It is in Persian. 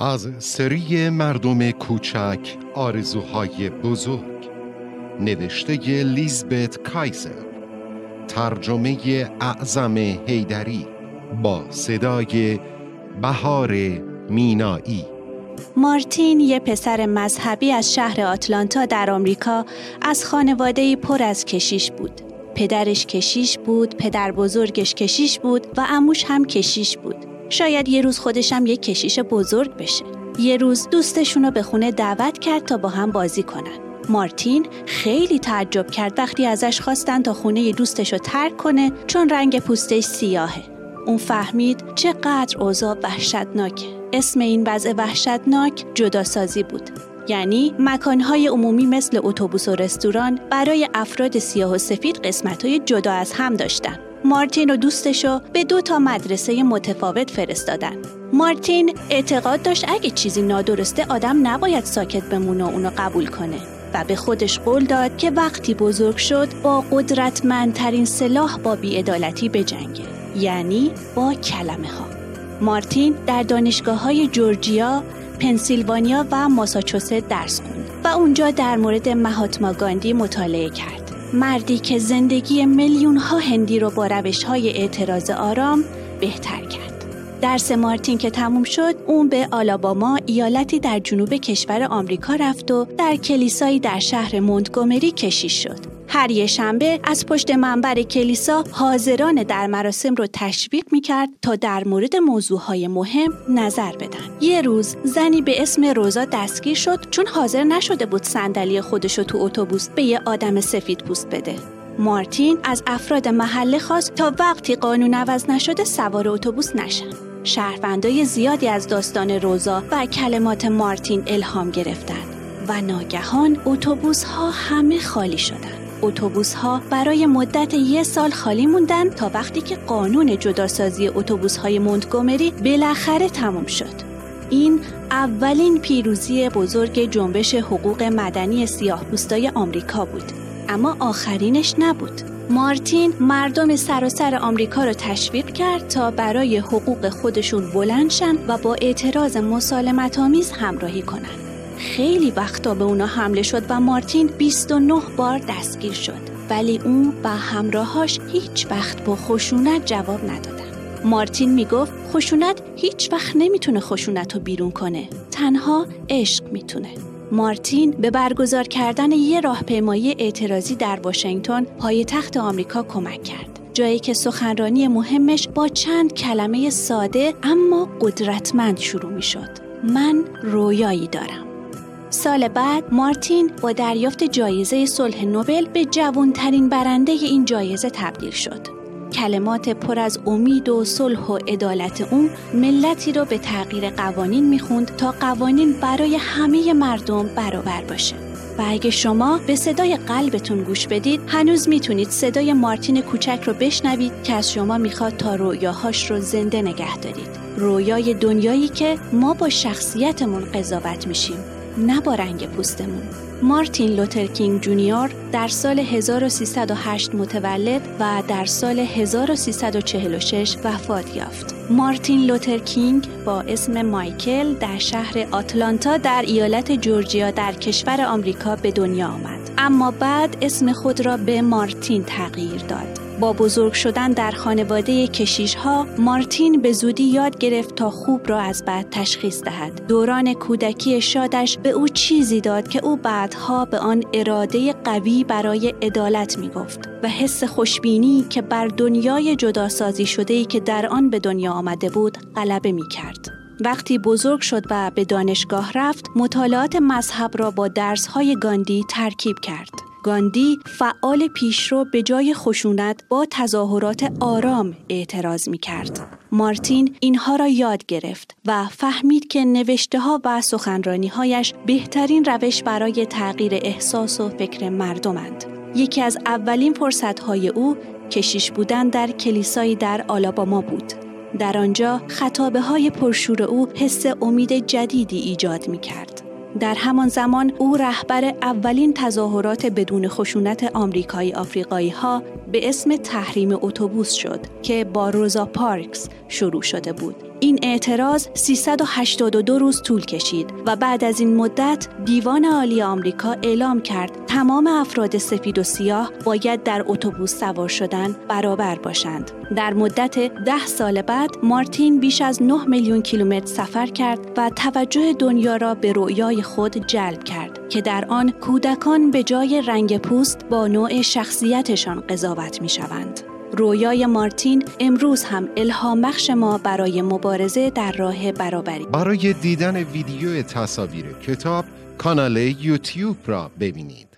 از سری مردم کوچک آرزوهای بزرگ نوشته لیزبت کایزر ترجمه اعظم هیدری با صدای بهار مینایی مارتین یه پسر مذهبی از شهر آتلانتا در آمریکا از خانواده پر از کشیش بود. پدرش کشیش بود، پدر بزرگش کشیش بود و اموش هم کشیش بود. شاید یه روز خودشم یه کشیش بزرگ بشه. یه روز دوستشون رو به خونه دعوت کرد تا با هم بازی کنن. مارتین خیلی تعجب کرد وقتی ازش خواستن تا خونه دوستش رو ترک کنه چون رنگ پوستش سیاهه. اون فهمید چقدر اوضاع وحشتناکه. اسم این وضع وحشتناک جداسازی بود. یعنی مکانهای عمومی مثل اتوبوس و رستوران برای افراد سیاه و سفید قسمتهای جدا از هم داشتن. مارتین و دوستشو به دو تا مدرسه متفاوت فرستادن. مارتین اعتقاد داشت اگه چیزی نادرسته آدم نباید ساکت بمونه و اونو قبول کنه. و به خودش قول داد که وقتی بزرگ شد با قدرتمندترین سلاح با بیعدالتی بجنگه یعنی با کلمه ها مارتین در دانشگاه های جورجیا، پنسیلوانیا و ماساچوست درس خوند و اونجا در مورد مهاتما گاندی مطالعه کرد. مردی که زندگی میلیون ها هندی رو با روش های اعتراض آرام بهتر کرد. درس مارتین که تموم شد اون به آلاباما ایالتی در جنوب کشور آمریکا رفت و در کلیسایی در شهر مونتگومری کشیش شد هر یه شنبه از پشت منبر کلیسا حاضران در مراسم رو تشویق می‌کرد تا در مورد موضوعهای مهم نظر بدن. یه روز زنی به اسم روزا دستگیر شد چون حاضر نشده بود صندلی خودش رو تو اتوبوس به یه آدم سفید پوست بده. مارتین از افراد محله خواست تا وقتی قانون عوض نشده سوار اتوبوس نشن. شهروندای زیادی از داستان روزا و کلمات مارتین الهام گرفتند و ناگهان اتوبوس ها همه خالی شدند. اتوبوس ها برای مدت یک سال خالی موندن تا وقتی که قانون جداسازی اتوبوس های مونتگومری بالاخره تمام شد. این اولین پیروزی بزرگ جنبش حقوق مدنی سیاه آمریکا بود. اما آخرینش نبود. مارتین مردم سراسر آمریکا را تشویق کرد تا برای حقوق خودشون بلند شن و با اعتراض مسالمت آمیز همراهی کنند. خیلی وقتا به اونا حمله شد و مارتین 29 بار دستگیر شد. ولی اون و همراهاش هیچ وقت با خشونت جواب ندادن. مارتین می‌گفت خشونت هیچ وقت نمی‌تونه خشونت رو بیرون کنه. تنها عشق می‌تونه. مارتین به برگزار کردن یه راهپیمایی اعتراضی در واشنگتن پایتخت آمریکا کمک کرد. جایی که سخنرانی مهمش با چند کلمه ساده اما قدرتمند شروع می شد. من رویایی دارم. سال بعد مارتین با دریافت جایزه صلح نوبل به جوانترین برنده این جایزه تبدیل شد. کلمات پر از امید و صلح و عدالت اون ملتی را به تغییر قوانین می‌خوند تا قوانین برای همه مردم برابر باشه. و اگه شما به صدای قلبتون گوش بدید هنوز می‌تونید صدای مارتین کوچک رو بشنوید که از شما می‌خواد تا رویاهاش رو زنده نگه دارید. رویای دنیایی که ما با شخصیتمون قضاوت میشیم نه با رنگ پوستمون مارتین لوتر کینگ جونیور در سال 1308 متولد و در سال 1346 وفات یافت. مارتین لوتر کینگ با اسم مایکل در شهر آتلانتا در ایالت جورجیا در کشور آمریکا به دنیا آمد. اما بعد اسم خود را به مارتین تغییر داد. با بزرگ شدن در خانواده کشیش ها مارتین به زودی یاد گرفت تا خوب را از بعد تشخیص دهد. دوران کودکی شادش به او چیزی داد که او بعدها به آن اراده قوی برای عدالت می گفت و حس خوشبینی که بر دنیای جداسازی شده ای که در آن به دنیا آمده بود غلبه می کرد. وقتی بزرگ شد و به دانشگاه رفت مطالعات مذهب را با درسهای گاندی ترکیب کرد. گاندی فعال پیشرو به جای خشونت با تظاهرات آرام اعتراض می کرد. مارتین اینها را یاد گرفت و فهمید که نوشته ها و سخنرانی هایش بهترین روش برای تغییر احساس و فکر مردمند. یکی از اولین فرصت های او کشیش بودن در کلیسایی در آلاباما بود. در آنجا خطابه های پرشور او حس امید جدیدی ایجاد می کرد. در همان زمان او رهبر اولین تظاهرات بدون خشونت آمریکایی آفریقایی ها به اسم تحریم اتوبوس شد که با روزا پارکس شروع شده بود. این اعتراض 382 روز طول کشید و بعد از این مدت دیوان عالی آمریکا اعلام کرد تمام افراد سفید و سیاه باید در اتوبوس سوار شدن برابر باشند. در مدت ده سال بعد مارتین بیش از 9 میلیون کیلومتر سفر کرد و توجه دنیا را به رویای خود جلب کرد که در آن کودکان به جای رنگ پوست با نوع شخصیتشان قضاوت می شوند. رویای مارتین امروز هم الهام بخش ما برای مبارزه در راه برابری. برای دیدن ویدیو تصاویر کتاب کانال یوتیوب را ببینید.